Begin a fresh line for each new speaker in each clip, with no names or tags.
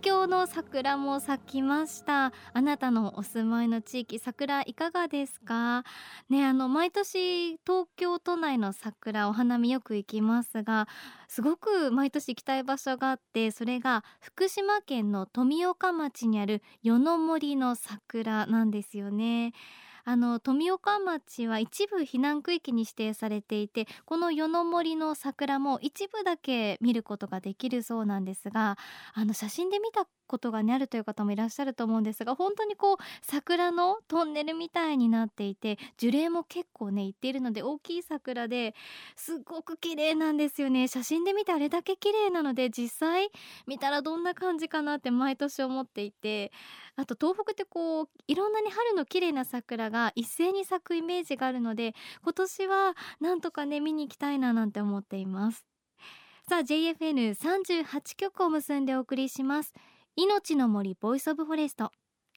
東京の桜も咲きました。あなたのお住まいの地域桜いかがですか？ねあの毎年東京都内の桜お花見よく行きますがすごく毎年行きたい場所があってそれが福島県の富岡町にある夜の森の桜なんですよね。あの富岡町は一部避難区域に指定されていてこの与の森の桜も一部だけ見ることができるそうなんですがあの写真で見たことがあるという方もいらっしゃると思うんですが本当にこう桜のトンネルみたいになっていて樹齢も結構ねいっているので大きい桜ですごく綺麗なんですよね。写真で見てあれだけ綺麗なので実際見たらどんな感じかなって毎年思っていてあと東北ってこういろんなに春の綺麗な桜が一斉に咲くイメージがあるので今年はなんとかね見に行きたいななんて思っています。さあ JFN38 曲を結んでお送りします。いのちの森 Voice of Forest。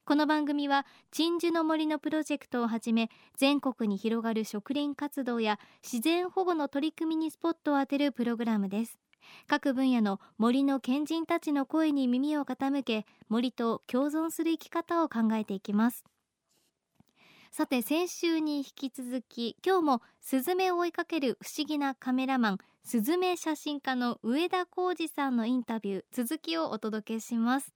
この番組は鎮守の森のプロジェクトをはじめ全国に広がる植林活動や自然保護の取り組みにスポットを当てるプログラムです。各分野の森の賢人たちの声に耳を傾け森と共存する生き方を考えていきます。さて先週に引き続き今日もスズメを追いかける不思議なカメラマンスズメ写真家の上田浩二さんのインタビュー続きをお届けします。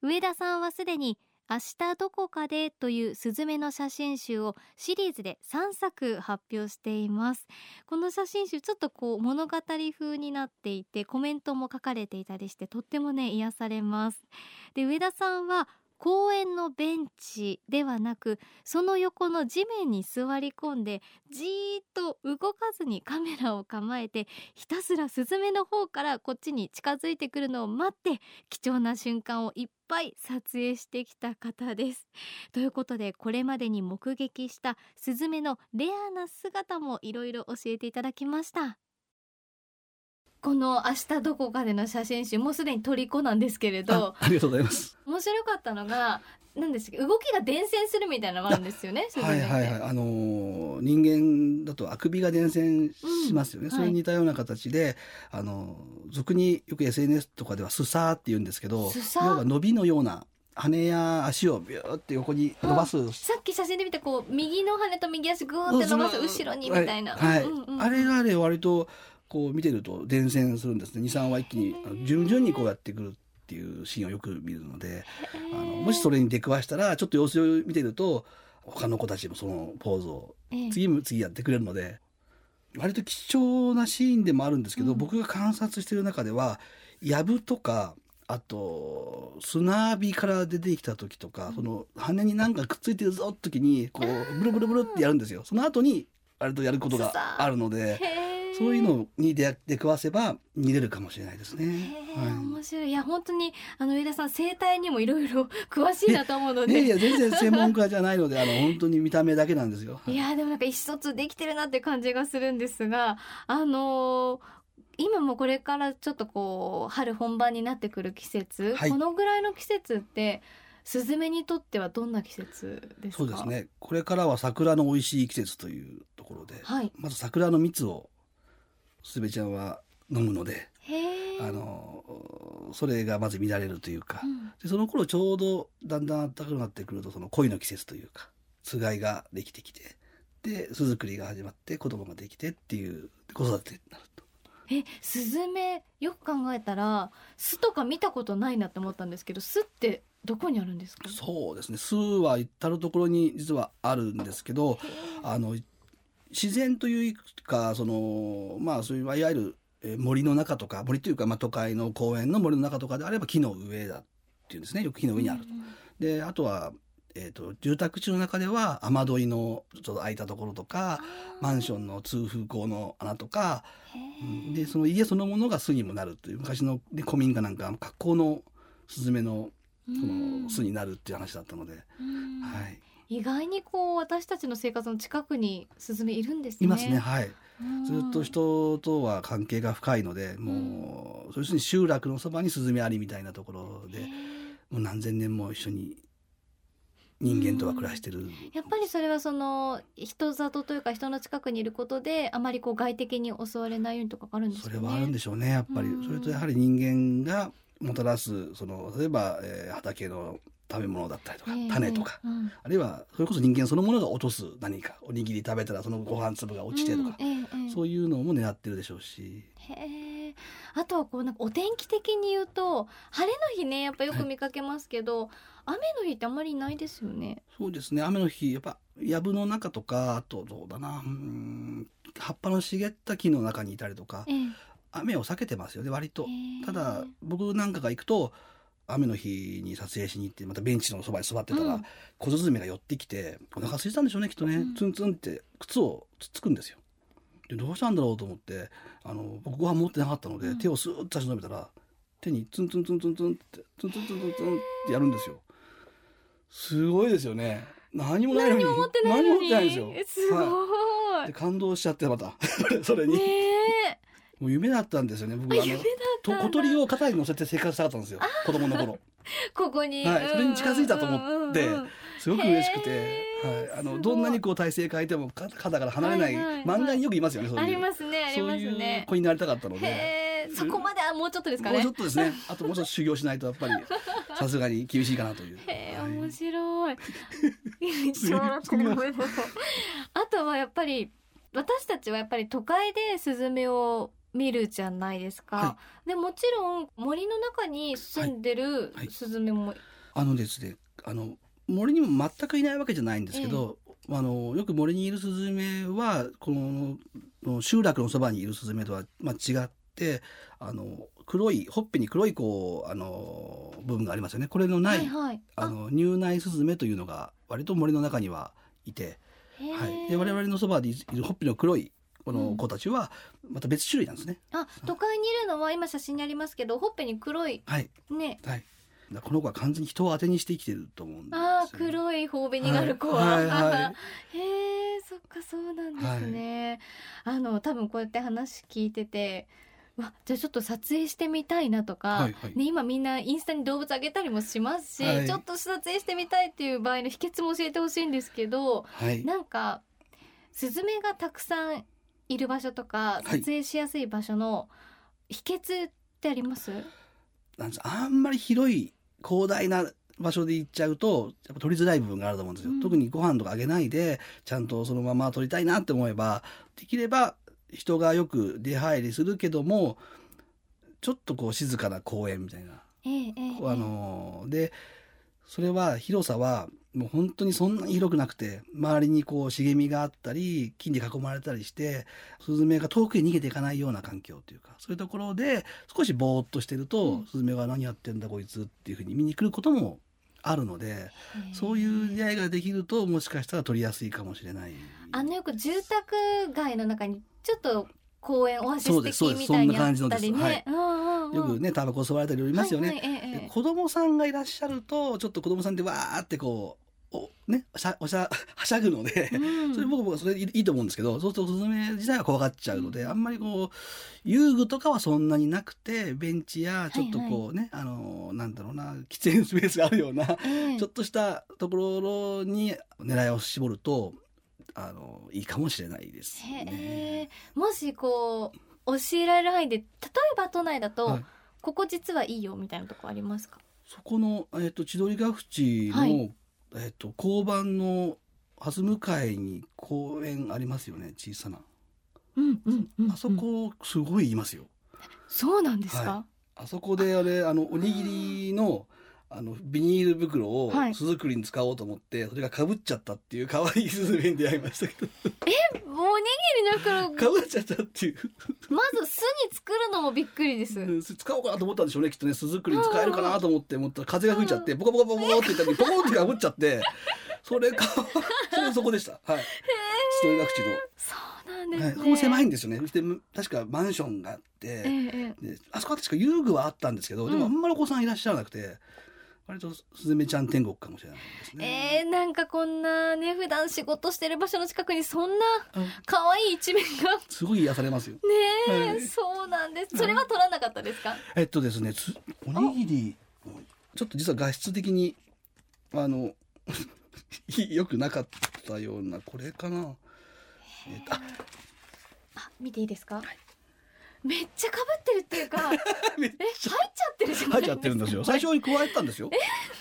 上田さんはすでに明日どこかでというスズメの写真集をシリーズで3作発表しています。この写真集ちょっとこう物語風になっていてコメントも書かれていたりしてとってもね癒されます。で上田さんは公園のベンチではなくその横の地面に座り込んでじーっと動かずにカメラを構えてひたすらスズメの方からこっちに近づいてくるのを待って貴重な瞬間をいっぱい撮影してきた方です。ということでこれまでに目撃したスズメのレアな姿もいろいろ教えていただきました。この明日どこかでの写真集もうすでに虜なんですけれど
ありがとうございます。
面白かったのが何ですか動きが伝染するみたいなのもあるんですよね
はいはいはい。あのー、人間だとあくびが伝染しますよね、うん、それに似たような形で、はい、あの俗によく SNS とかではスサーって言うんですけど要は伸びのような羽や足をビューって横に伸ばす、うん、
さっき写真で見てこう右の羽と右足グーって伸ばす後ろにみたいな、
はい、うんうん、あれがね割とこう見てると伝染するんですね。23は一気に順々にこうやってくるっていうシーンをよく見るのであのもしそれに出くわしたらちょっと様子を見てると他の子たちもそのポーズを次も次やってくれるので割と貴重なシーンでもあるんですけど、うん、僕が観察してる中ではやぶとかあと砂浴びから出てきた時とか、うん、その羽に何かくっついてるぞって時にこうブルブルブルってやるんですよ。その後に割とやることがあるので。そういうのに出出くわせば見れるかもしれないですね。
はい、面白い。いや本当にあの上田さん生態にもいろいろ詳しいなと思うので。
いやいや全然専門家じゃないのであの本当に見た目だけなんですよ。
いやでもなんか一つできてるなって感じがするんですが、あのー今もこれからちょっとこう春本番になってくる季節、はい、このぐらいの季節ってスズメにとってはどんな季節です
そうですねこれからは桜の美味しい季節というところで、はい、まず桜の蜜をすべちゃんは飲むのであのそれがまず見られるというか、うん、でその頃ちょうどだんだん暖かくなってくるとその恋の季節というかつがいができてきてで巣作りが始まって子供ができてっていう子育てになると。
えスズメよく考えたら巣とか見たことないなって思ったんですけど巣ってどこにあるんですか？
そうですね。巣は至る所に実はあるんですけどあの自然というかそのまあそういういわゆる森の中とか森というか、まあ、都会の公園の森の中とかであれば木の上だっていうんですね。よく木の上にあると。であとはえーと、住宅地の中では雨どいのちょっと空いたところとかマンションの通風口の穴とか、うん、でその家そのものが巣にもなるという昔の、ね、古民家なんか格好のスズメのその巣になるっていう話だったので、はい、
意外にこう私たちの生活の近くにスズメいるんですね。
いますね。はい。ずっと人とは関係が深いので、もう、うん、そういう集落のそばにスズメありみたいなところで。もう何千年も一緒に人間とは暮らしてる、
やっぱりそれはその人里というか人の近くにいることであまりこう外敵に襲われないようにとかあるんですかね。
それはあるんでしょうねやっぱり、
うん
それとやはり人間がもたらすその例えば、えー畑の食べ物だったりとか、
ええ。
種とか、
うん。
あるいはそれこそ人間そのものが落とす何かおにぎり食べたらそのご飯粒が落ちてとか、
うん。ええええ。
そういうのも狙ってるでしょうし。
へえ。あとはこうなんかお天気的に言うと晴れの日ねやっぱよく見かけますけど、雨の日ってあんまりいないですよね。
そうですね。雨の日やっぱ藪の中とかあとどうだなうん葉っぱの茂った木の中にいたりとか
ええ。
雨を避けてますよね割と。ただ僕なんかが行くと雨の日に撮影しに行ってまたベンチのそばに座ってたら、
うん。
小スズメが寄ってきてお腹空いてたんでしょうねきっとね、
うん。
ツンツンって靴をつっつくんですよ。でどうしたんだろうと思ってあの僕ご飯持ってなかったので、
うん。
手をスーッと差し伸べたら手にツンツンツンツンツンってツンツンツンツンツンってやるんですよ。すごいですよね。何もないのに
何も持ってない
んですよ。
えすごい、
はい。で感動しちゃってまた。それに、
ねえ。
もう夢だったんですよね僕あの
あ夢だ
と小鳥を肩に乗せて生活したかったんですよ。子供の頃。
ここに、
はい。それに近づいたと思ってすごく嬉しくて、はい、あのどんなにこう体勢変えてもか肩から離れない、漫画によくいますよねそういう
ありますねありますね。
子になりたかったので。
そこまではもうちょっとですかね。
もうちょっとですね。あともうちょっと修行しないとやっぱりさすがに厳しいかなという。
へえ
はい。
面白 い。あとはやっぱり私たちはやっぱり都会でスズメを見るじゃないですか、
は
でもちろん森の中に住んでる
はい。
スズメも、
あのですね、あの森にも全くいないわけじゃないんですけど、あのよく森にいるスズメはこの集落のそばにいるスズメとは、まあ、違ってあの黒いほっぺに黒いこうあの部分がありますよね。これのない、
はいはい。
あ。の乳内スズメというのが割と森の中にはいて、はい、で我々のそばにいるほっぺの黒いこの子たちはまた別種類なんですね。
あ都会にいるのは今写真にありますけどほっぺに黒い
はい、
ね。
はい、この子は完全に人を当てにして生きてると思うんですよね、
あー黒い頬紅がある子は、
はい。はいは
へえそっかそうなんですね、あの多分こうやって話聞いててわじゃあちょっと撮影してみたいなとか、
はいはい。
ね、今みんなインスタに動物あげたりもしますし、
はい。
ちょっと撮影してみたいっていう場合の秘訣も教えてほしいんですけど
はい、
なんかスズメがたくさんいる場所とか
はい。
撮影しやすい場所の秘訣ってあります、
なんですあんまり広い広大な場所で行っちゃうとやっぱ取りづらい部分があると思うんですよ、
うん。
特にご飯とかあげないでちゃんとそのまま取りたいなって思えばできれば人がよく出入りするけどもちょっとこう静かな公園みたいな、
ええええ
あのでそれは広さはもう本当にそんなに広くなくて周りにこう茂みがあったり木に囲まれたりしてスズメが遠くへ逃げていかないような環境というかそういうところで少しぼーっとしてると、
うん。
スズメが何やってんだこいつっていうふうに見に来ることもあるのでそういう出会いができるともしかしたら取りやすいかもしれない。
あのよく住宅街の中にちょっと公園オアシス的みたいにあったり
そんな感じの
ね。
よくねタバコ吸われたりいますよね。
はいはいええ。
子供さんがいらっしゃるとちょっと子供さんでわーってこうおねおしゃおしゃはしゃぐので、
うん。
それ僕はそれいいいいと思うんですけどそうするとスズメ自体は怖がっちゃうので、あんまりこう遊具とかはそんなになくてベンチやちょっとこうね、あのなんだろうな喫煙スペースがあるような
ええ。
ちょっとしたところに狙いを絞るとあのいいかもしれないです
へ
ね。
え。もしこう教えられる範囲で例えば都内だと、
はい。
ここ実はいいよみたいなとこありますか？
そこの、えっと千鳥ヶ淵の、
はい
えっと交番の蓮向かいに公園ありますよね小さな、
うんうんうん、
あそこすごい言いますよ。
そうなんですか、
はあそこであれあのおにぎりのあのビニール袋を
はい。
巣作りに使おうと思って、それがかぶっちゃったっていう可愛いスズメに出会いました。けど
おにぎりの袋。
かぶっちゃったっていう。
まず巣に作るのもびっくりです、
うん使おうかなと思ったんでしょうねきっとね巣作りに使えるかなと思って思ったら風が吹いちゃってボコボコボコボコって言った時にポコンってかぶっちゃってそれかそれそこでした。はい。千鳥ヶ淵の
そうなんですね、
はい、そこも狭いんですよね。そして確かマンションがあって、
えええ
であそこは確か遊具はあったんですけど、でもあんまりお子さんいらっしゃらなくて、割とスズメちゃん天国かもしれないです
え
ね。
えーなんかこんなね普段仕事してる場所の近くにそんな
うん。
可愛い一面が。
すごい癒されますよ。
ねえ、
はい。
そうなんです。それは取らなかったですか、
えっとですね、つおにぎりちょっと実は画質的にあの 良くなかったようなこれかな、えーとあ
あ見ていいですか、めっちゃ被ってるっていうか え入っちゃってるじゃない
入っちゃってるんですよ。最初に加えてたんですよ。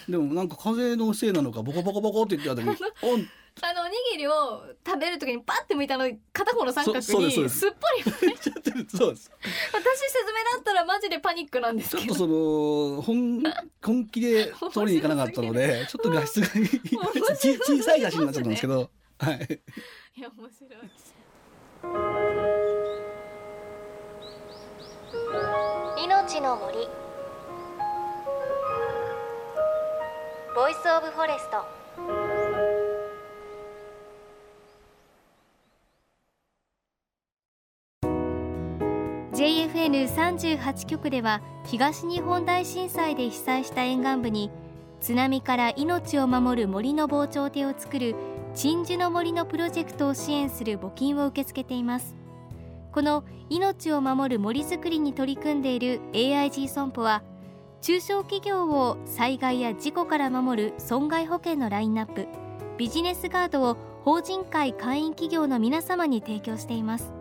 でもなんか風のせいなのかボコボコボコって言ってた時にオン
あのおにぎりを食べる時にパッて向いたの片方の三角にすっぽり
入っちゃってるそうです。
私スズメだったらマジでパニックなんですけど。
ちょっとその本本気で取りに行かなかったのでちょっと画質が小さい写真になっちゃったんですけど。はい。
いや面白い
命の森。ボイスオブフォレスト。
JFN38 局では東日本大震災で被災した沿岸部に津波から命を守る森の防潮堤を作る鎮守の森のプロジェクトを支援する募金を受け付けています。この命を守る森づくりに取り組んでいる AIG 損保は中小企業を災害や事故から守る損害保険のラインナップビジネスガードを法人会会員企業の皆様に提供しています。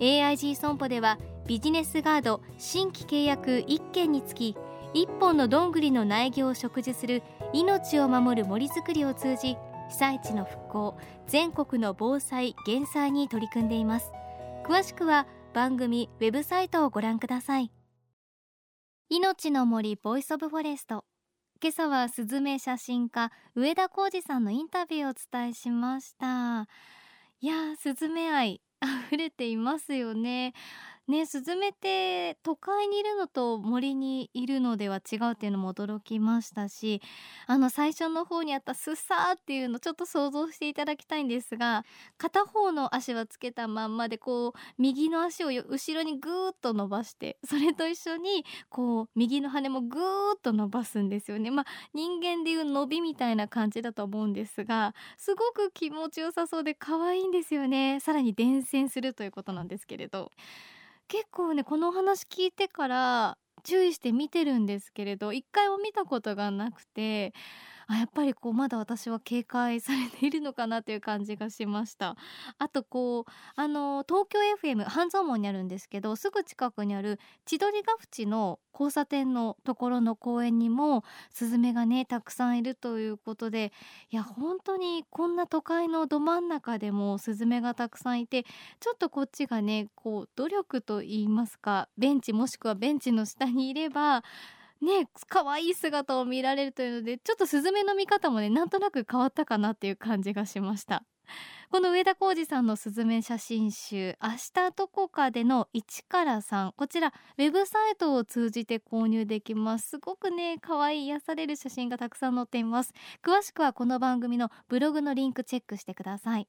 AIG 損保ではビジネスガード新規契約1件につき1本のどんぐりの苗木を植樹する命を守る森づくりを通じ被災地の復興全国の防災減災に取り組んでいます。詳しくは番組ウェブサイトをご覧ください。いのちの森 Voice of Forest。今朝はスズメ写真家上田浩二さんのインタビューをお伝えしました。いやースズメ愛溢れていますよね。ねスズメって都会にいるのと森にいるのでは違うっていうのも驚きましたしあの最初の方にあったスッサーっていうのちょっと想像していただきたいんですが片方の足はつけたまんまでこう右の足を後ろにぐーっと伸ばしてそれと一緒にこう右の羽もぐーっと伸ばすんですよね。まあ人間でいう伸びみたいな感じだと思うんですがすごく気持ちよさそうで可愛いんですよね。さらに伝染するということなんですけれど。結構ねこのお話聞いてから注意して見てるんですけれど一回も見たことがなくてあやっぱりこうまだ私は警戒されているのかなという感じがしました。あとこうあの東京 FM 半蔵門にあるんですけどすぐ近くにある千鳥ヶ淵の交差点のところの公園にもスズメがねたくさんいるということでいや本当にこんな都会のど真ん中でもスズメがたくさんいてちょっとこっちがねこう努力と言いますかベンチもしくはベンチの下にいればね可愛い姿を見られるというのでちょっとスズメの見方もねなんとなく変わったかなっていう感じがしました。この上田浩二さんのスズメ写真集「明日どこかで」の1から3こちらウェブサイトを通じて購入できます。すごくね可愛い癒される写真がたくさん載っています。詳しくはこの番組のブログのリンクチェックしてください。